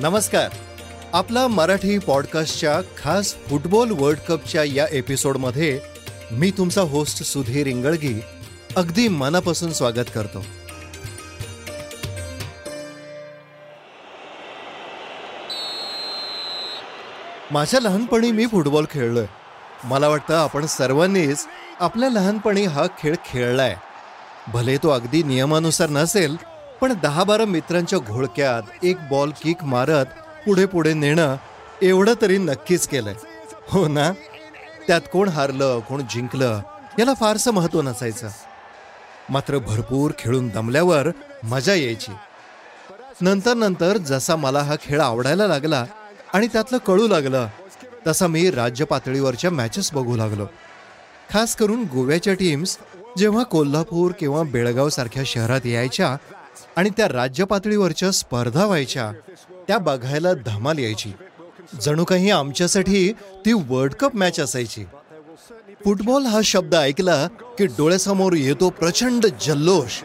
नमस्कार. आपला मराठी पॉडकास्टच्या खास फुटबॉल वर्ल्ड कपच्या या एपिसोडमध्ये मी तुमचा होस्ट सुधीर इंगळगी अगदी मनापासून स्वागत करतो. माझ्या लहानपणी मी फुटबॉल खेळलोय. मला वाटतं आपण सर्वांनीच आपल्या लहानपणी हा खेळ खेळलाय. भले तो अगदी नियमानुसार नसेल पण दहा बारा मित्रांच्या घोळक्यात एक बॉल किक मारत पुढे पुढे नेणं एवढं तरी नक्कीच केलंय. हो ना? त्यात कोण हारलं कोण जिंकलं याला फारसं महत्त्व नसायचं. मात्र भरपूर खेळून दमल्यावर मजा यायची. नंतर नंतर जसा मला हा खेळ आवडायला लागला आणि त्यातलं कळू लागलं तसा मी राज्य पातळीवरच्या मॅचेस बघू लागलो. खास करून गोव्याच्या टीम्स जेव्हा कोल्हापूर किंवा बेळगाव सारख्या शहरात यायच्या आणि त्या राज्य पातळीवरच्या स्पर्धा व्हायच्या त्या बघायला धमाल यायची. जणू काही आमच्यासाठी ती वर्ल्ड कप मॅच असायची. फुटबॉल हा शब्द ऐकला की डोळ्यासमोर येतो प्रचंड जल्लोष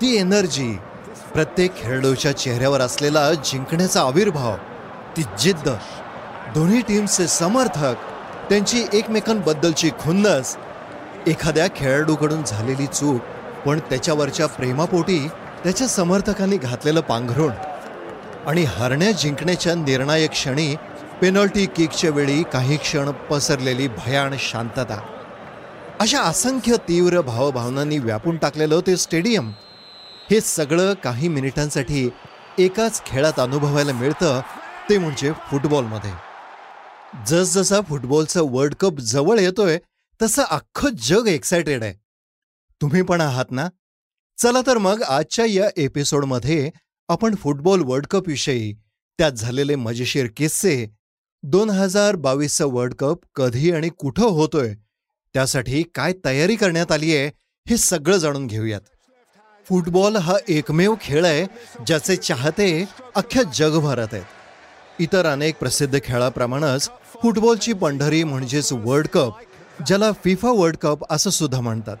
ती एनर्जी प्रत्येक खेळाडूच्या चेहऱ्यावर असलेला जिंकण्याचा आविर्भाव ती जिद्द. दोन्ही टीमचे समर्थक त्यांची एकमेकांबद्दलची खुन्नस. एखाद्या खेळाडूकडून झालेली चूक पण त्याच्यावरच्या प्रेमापोटी त्याच्या समर्थकांनी घातलेलं पांघरुण आणि हरण्या जिंकण्याच्या निर्णायक क्षणी पेनल्टी किकच्या वेळी काही क्षण पसरलेली भयान शांतता. अशा असंख्य तीव्र भावभावनांनी व्यापून टाकलेलं ते स्टेडियम हे सगळं काही मिनिटांसाठी एकाच खेळात अनुभवायला मिळतं ते म्हणजे फुटबॉलमध्ये. जसजसा फुटबॉलचं वर्ल्ड कप जवळ येतोय तसं अख्खं जग एक्सायटेड आहे. तुम्ही पण आहात ना? चला तर मग आजच्या या एपिसोडमध्ये आपण फुटबॉल वर्ल्ड कपविषयी त्यात झालेले मजेशीर किस्से दोन हजार बावीसचा वर्ल्ड कप कधी आणि कुठं होतोय त्यासाठी काय तयारी करण्यात आली आहे हे सगळं जाणून घेऊयात. फुटबॉल हा एकमेव खेळ आहे ज्याचे चाहते अख्ख्या जगभरात आहेत. इतर अनेक प्रसिद्ध खेळाप्रमाणेच फुटबॉलची पंढरी म्हणजेच वर्ल्ड कप ज्याला फिफा वर्ल्ड कप असं सुद्धा म्हणतात.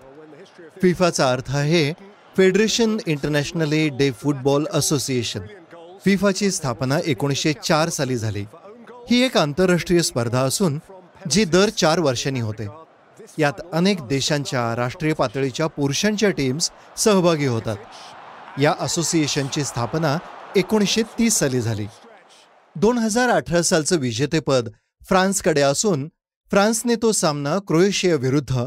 फिफाचा अर्थ आहे federation internationale de football association फिफाची स्थापना एकोणीसशे चार साली झाली. ही एक आंतरराष्ट्रीय स्पर्धा असून जी दर चार वर्षांनी होते. यात अनेक देशांच्या राष्ट्रीय पातळीच्या पुरुषांच्या टीम्स सहभागी होतात. या असोसिएशनची स्थापना एकोणीसशे तीस साली झाली. दोन हजार अठरा सालचं विजेतेपद फ्रान्सकडे असून फ्रान्सने तो सामना क्रोएशियाविरुद्ध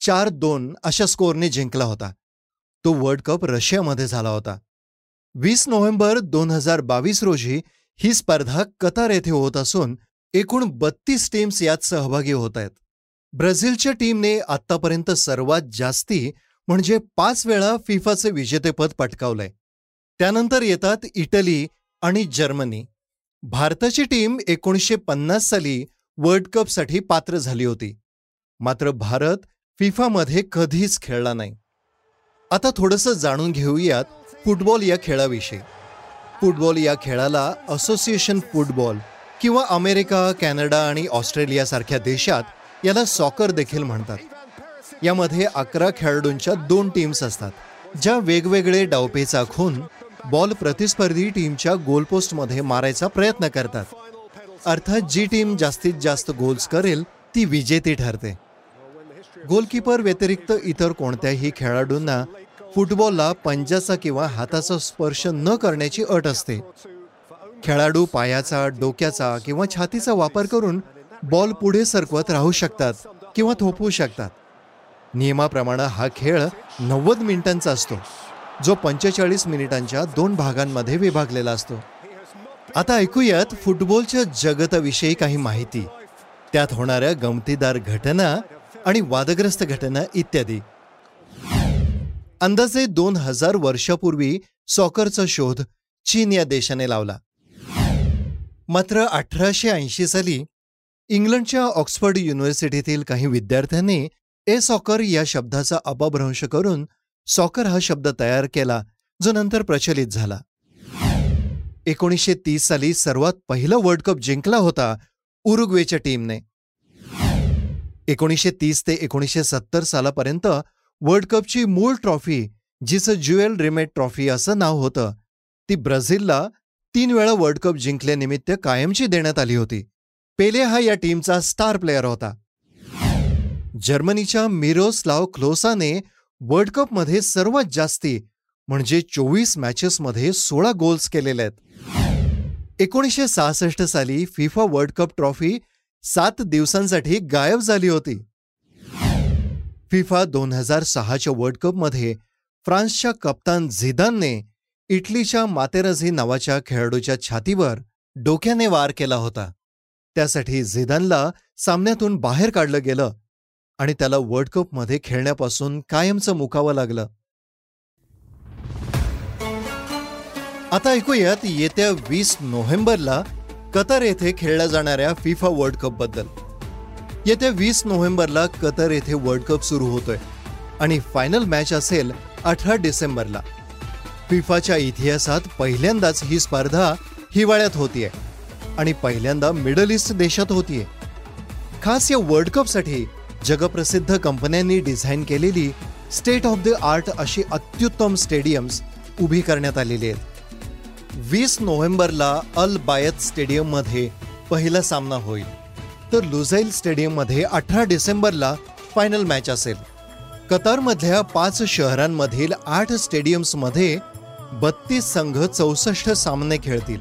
चार दोन अशा स्कोरने जिंकला होता. तो वर्ल्ड कप रशियामध्ये झाला होता. वीस नोव्हेंबर दोन हजार बावीस रोजी ही स्पर्धा कतार येथे होत असून एकूण बत्तीस टीम्स यात सहभागी होत आहेत. ब्राझीलच्या टीमने आत्तापर्यंत सर्वात जास्ती म्हणजे पाच वेळा फिफाचे विजेतेपद पटकावलंय. त्यानंतर येतात इटली आणि जर्मनी. भारताची टीम एकोणीसशे पन्नास साली वर्ल्ड कपसाठी पात्र झाली होती. मात्र भारत फिफामध्ये कधीच खेळला नाही. आता थोडंसं जाणून घेऊयात फुटबॉल या खेळाविषयी. फुटबॉल या खेळाला असोसिएशन फुटबॉल किंवा अमेरिका कॅनडा आणि ऑस्ट्रेलियासारख्या देशात याला सॉकर देखील म्हणतात. यामध्ये अकरा खेळाडूंच्या दोन टीम्स असतात ज्या वेगवेगळे डावपेच आखून बॉल प्रतिस्पर्धी टीमच्या गोलपोस्टमध्ये मारायचा प्रयत्न करतात. अर्थात जी टीम जास्तीत जास्त गोल्स करेल ती विजेती ठरते. गोलकीपर व्यतिरिक्त इतर कोणत्याही खेळाडूंना फुटबॉलला पंजाचा किंवा हाताचा स्पर्श न करण्याची अट असते. खेळाडू पायाचा डोक्याचा किंवा छातीचा वापर करून बॉल पुढे सरकवत राहू शकतात किंवा थोपवू शकतात. नियमाप्रमाणे हा खेळ नव्वद मिनिटांचा असतो जो पंचेचाळीस मिनिटांच्या दोन भागांमध्ये विभागलेला असतो. आता ऐकूयात फुटबॉलच्या जगताविषयी काही माहिती. त्यात होणाऱ्या गमतीदार घटना आणि वादग्रस्त घटना इत्यादी. अंदाजे दोन हजार वर्षापूर्वी सॉकरचा शोध चीन या देशाने लावला. मात्र अठराशे ऐंशी साली इंग्लंडच्या ऑक्सफर्ड युनिव्हर्सिटीतील काही विद्यार्थ्यांनी ए सॉकर या शब्दाचा अपभ्रंश करून सॉकर हा शब्द तयार केला जो नंतर प्रचलित झाला. एकोणीसशे तीस साली सर्वात पहिला वर्ल्ड कप जिंकला होता उरुग्वेच्या टीमने. एकोणीसशे तीस ते एकोणीसशे सत्तर सालापर्यंत वर्ल्ड कपची मूळ ट्रॉफी जिचं ज्युएल रिमेट ट्रॉफी असं नाव होतं ती ब्राझीलला तीन वेळा वर्ल्ड कप जिंकल्यानिमित्त कायमची देण्यात आली होती. पेले हा या टीमचा स्टार प्लेअर होता. जर्मनीच्या मिरोस्लाव क्लोसाने वर्ल्ड कपमध्ये सर्वात जास्ती म्हणजे चोवीस मॅचेसमध्ये सोळा गोल्स केलेले आहेत. एकोणीसशे सहासष्ट साली फिफा वर्ल्ड कप ट्रॉफी सात दिवसांसाठी गायब झाली होती. फिफा दोन हजार सहाच्या वर्ल्ड कपमध्ये फ्रान्सच्या कप्तान झिदानने इटलीच्या मातेरझी नावाच्या खेळाडूच्या छातीवर डोक्याने वार केला होता. त्यासाठी झिदानला सामन्यातून बाहेर काढलं गेलं आणि त्याला वर्ल्ड कपमध्ये खेळण्यापासून कायमचं मुकावं लागलं. आता ऐकूयात येत्या वीस नोव्हेंबरला कतर येथे खेळल्या जाणाऱ्या फिफा वर्ल्ड कपबद्दल. येत्या वीस नोव्हेंबरला कतर येथे वर्ल्ड कप सुरू होतोय आणि फायनल मॅच असेल अठरा डिसेंबरला. फिफाच्या इतिहासात पहिल्यांदाच ही स्पर्धा हिवाळ्यात होतीये आणि पहिल्यांदा मिडल ईस्ट देशात होतीये. खास या वर्ल्ड कपसाठी जगप्रसिद्ध कंपन्यांनी डिझाईन केलेली स्टेट ऑफ द आर्ट अशी अत्युत्तम स्टेडियम्स उभी करण्यात आलेली आहेत. वीस नोव्हेंबरला अल बायत स्टेडियममध्ये पहिला सामना होईल. तर लुझैल स्टेडियममध्ये अठरा डिसेंबरला फायनल मॅच असेल. कतारमधल्या पाच शहरांमधील आठ स्टेडियम्समध्ये बत्तीस संघ चौसष्ट सामने खेळतील.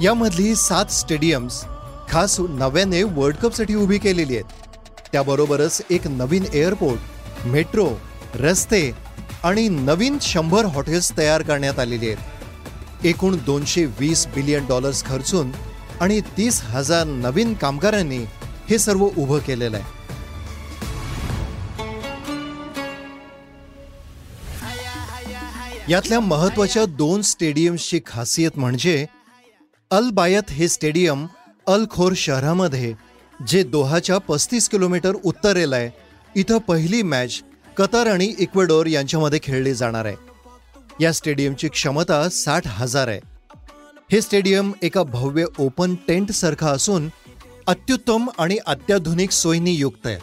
यामधली सात स्टेडियम्स खास नव्याने वर्ल्ड कपसाठी उभी केलेली आहेत. त्याबरोबरच एक नवीन एअरपोर्ट मेट्रो रस्ते आणि नवीन शंभर हॉटेल्स तयार करण्यात आलेली आहेत. एकूण दोनशे वीस बिलियन डॉलर्स खर्चून आणि तीस हजार नवीन कामगारांनी हे सर्व उभं केलेलं आहे. यातल्या महत्त्वाच्या दोन स्टेडियम्सची खासियत म्हणजे अल बायत हे स्टेडियम अल खोर शहरामध्ये जे दोहाच्या पस्तीस किलोमीटर उत्तरेला आहे इथं पहिली मॅच कतर आणि इक्वेडोर यांच्यामध्ये खेळली जाणार आहे. या स्टेडियमची क्षमता साठ हजार आहे. हे स्टेडियम एका भव्य ओपन टेंट सारखं असून अत्युत्तम आणि अत्याधुनिक सोयींनी युक्त आहे.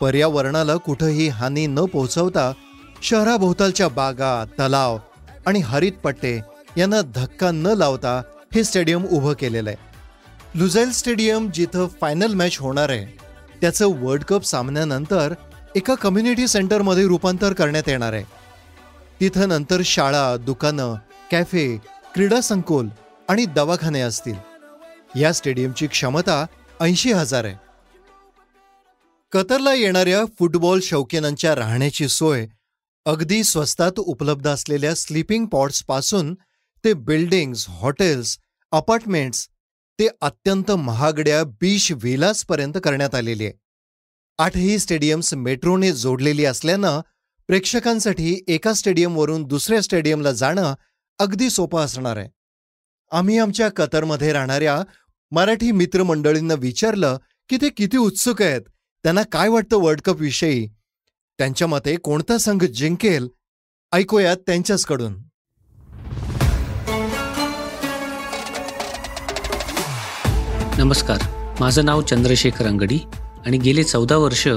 पर्यावरणाला कुठंही हानी न पोहोचवता शहराभोवतालच्या बागा तलाव आणि हरित पट्टे यांना धक्का न लावता हे स्टेडियम उभं केलेलं आहे. लुझेल स्टेडियम जिथं फायनल मॅच होणार आहे त्याचं वर्ल्ड कप सामन्यानंतर एका कम्युनिटी सेंटरमध्ये रूपांतर करण्यात येणार आहे. तिथं नंतर शाळा दुकानं कॅफे क्रीडा संकुल आणि दवाखाने असतील. या स्टेडियमची क्षमता ऐंशी हजार आहे. कतरला येणाऱ्या फुटबॉल शौकीनांच्या राहण्याची सोय अगदी स्वस्तात उपलब्ध असलेल्या स्लीपिंग पॉट्सपासून ते बिल्डिंग्स हॉटेल्स अपार्टमेंट्स ते अत्यंत महागड्या बीच पर्यंत करण्यात आलेली आहे. आठही स्टेडियम्स मेट्रोने जोडलेली असल्यानं प्रेक्षकांसाठी एका स्टेडियमवरून दुसऱ्या स्टेडियमला जाणं अगदी सोपं असणार आहे. आम्ही आमच्या कतरमध्ये राहणाऱ्या मराठी मित्रमंडळींना विचारलं की ते किती उत्सुक आहेत त्यांना काय वाटतं वर्ल्ड कप विषयी? त्यांच्या मते कोणता संघ जिंकेल? ऐकूयात त्यांच्याचकडून. नमस्कार. माझं नाव चंद्रशेखर अंगडी आणि गेले चौदा वर्ष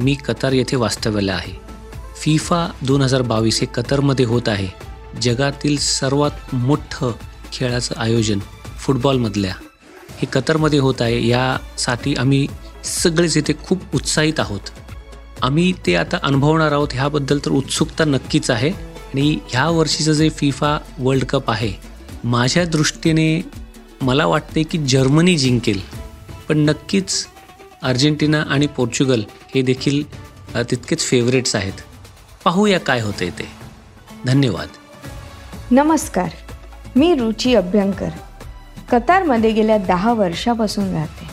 मी कतार येथे वास्तव्याला आहे. फिफा दोन हजार बावीस हे कतरमध्ये होत आहे. जगातील सर्वात मोठं खेळाचं आयोजन फुटबॉलमधल्या. हे कतरमध्ये होत आहे. यासाठी आम्ही सगळेच इथे खूप उत्साहित आहोत. आम्ही ते आता अनुभवणार आहोत. ह्याबद्दल तर उत्सुकता नक्कीच आहे. आणि ह्या वर्षीचं जे फिफा वर्ल्ड कप आहे माझ्या दृष्टीने मला वाटते की जर्मनी जिंकेल. पण नक्कीच अर्जेंटिना आणि पोर्चुगल हे देखील तितकेच फेवरेट्स आहेत. पाहूया काय होते ते. धन्यवाद. नमस्कार. मी रुची अभ्यंकर. कतारमध्ये गेल्या दहा वर्षापासून राहते.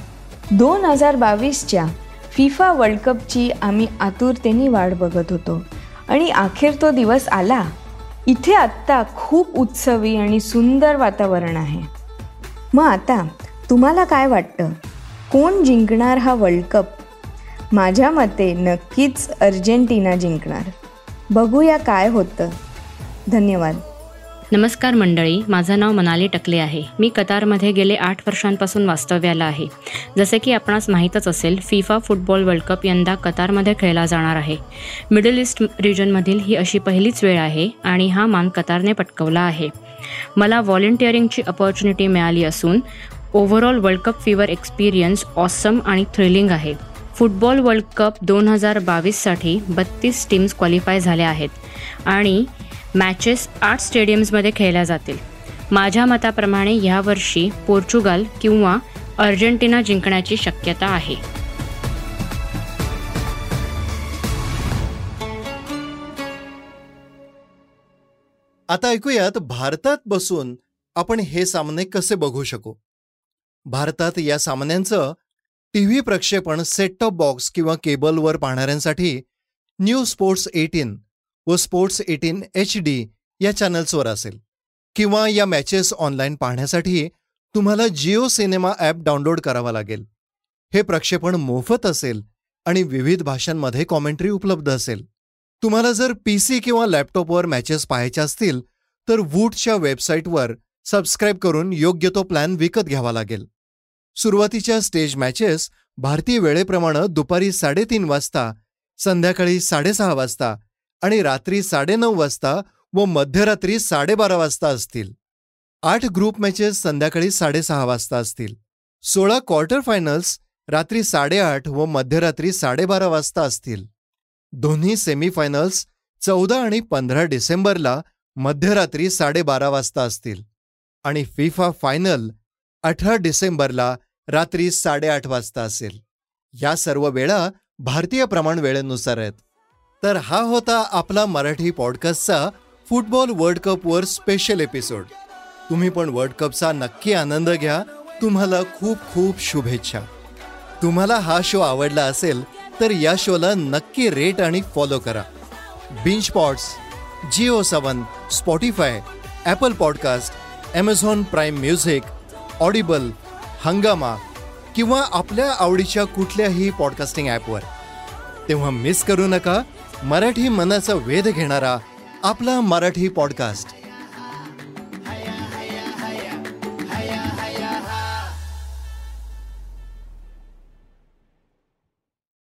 दोन हजार बावीसच्या फिफा वर्ल्ड कपची आम्ही आतुरतेने वाट बघत होतो. आणि अखेर तो दिवस आला. इथे आत्ता खूप उत्सवी आणि सुंदर वातावरण आहे. मग आता तुम्हाला काय वाटतं? कोण जिंकणार हा वर्ल्ड कप? माझ्या मते नक्कीच अर्जेंटिना जिंकणार. बघूया काय होतं. धन्यवाद. नमस्कार मंडळी माझं नाव मनाली टकले आहे. मी कतारमध्ये गेले आठ वर्षांपासून वास्तव्याला आहे. जसे की आपणास माहीतच असेल फिफा फुटबॉल वर्ल्ड कप यंदा कतारमध्ये खेळला जाणार आहे. मिडल ईस्ट रिजनमधील ही अशी पहिलीच वेळ आहे आणि हा मान कतारने पटकवला आहे. मला व्हॉलेंटिअरिंगची अपॉर्च्युनिटी मिळाली असून overall world cup fever experience awesome आणि थ्रिलिंग आहे. फुटबॉल वर्ल्ड कप दोन हजार बावीससाठी बत्तीस टीम्स क्वालिफाय झाल्या आहेत आणि मॅचेस आठ स्टेडियम्समध्ये खेळल्या जातील. माझ्या मताप्रमाणे यावर्षी पोर्चुगाल किंवा अर्जेंटिना जिंकण्याची शक्यता आहे. आता ऐकूयात भारतात बसून आपण हे सामने कसे बघू शकू? भारतात या सामन्यांचं टीव्ही प्रक्षेपण सेट टॉप बॉक्स किंवा केबलवर पाहणाऱ्यांसाठी न्यू स्पोर्ट्स एटीन व स्पोर्ट्स एटीन एच डी या चॅनल्सवर असेल. किंवा या मॅचेस ऑनलाईन पाहण्यासाठी तुम्हाला जिओ सिनेमा ॲप डाउनलोड करावा लागेल. हे प्रक्षेपण मोफत असेल आणि विविध भाषांमध्ये कॉमेंट्री उपलब्ध असेल. तुम्हाला जर पीसी किंवा लॅपटॉपवर मॅचेस पाहायच्या असतील तर वूटच्या वेबसाईटवर सबस्क्राईब करून योग्य तो प्लॅन विकत घ्यावा लागेल. सुरुवातीच्या स्टेज मॅचेस भारतीय वेळेप्रमाणे दुपारी साडेतीन वाजता संध्याकाळी साडेसहा वाजता आणि रात्री साडेनऊ वाजता व मध्यरात्री साडेबारा वाजता असतील. आठ ग्रुप मॅचेस संध्याकाळी साडेसहा वाजता असतील. सोळा क्वार्टर फायनल्स रात्री साडेआठ व मध्यरात्री साडेबारा वाजता असतील. दोन्ही सेमीफायनल्स चौदा आणि पंधरा डिसेंबरला मध्यरात्री साडेबारा वाजता असतील. आणि फिफा फायनल अठरा डिसेंबरला रात्री साडेआठ वाजता असेल. या सर्व वेळा भारतीय प्रमाण वेळेनुसार आहेत. तर हा होता आपला मराठी पॉडकास्टचा फुटबॉल वर्ल्ड कपवर स्पेशल एपिसोड तुम्ही पण वर्ल्ड कपचा नक्की आनंद घ्या. तुम्हाला खूप खूप शुभेच्छा. तुम्हाला हा शो आवडला असेल तर या शोला नक्की रेट आणि फॉलो करा. बिंच pots JioSaavn Spotify Apple podcast Amazon prime music Audible Hungama किंवा आपल्या आवडीच्या कुठल्याही पॉडकास्टिंग ॲपवर तेव्हा मिस करू नका. मराठी मनाचा वेध घेणारा आपला मराठी पॉडकास्ट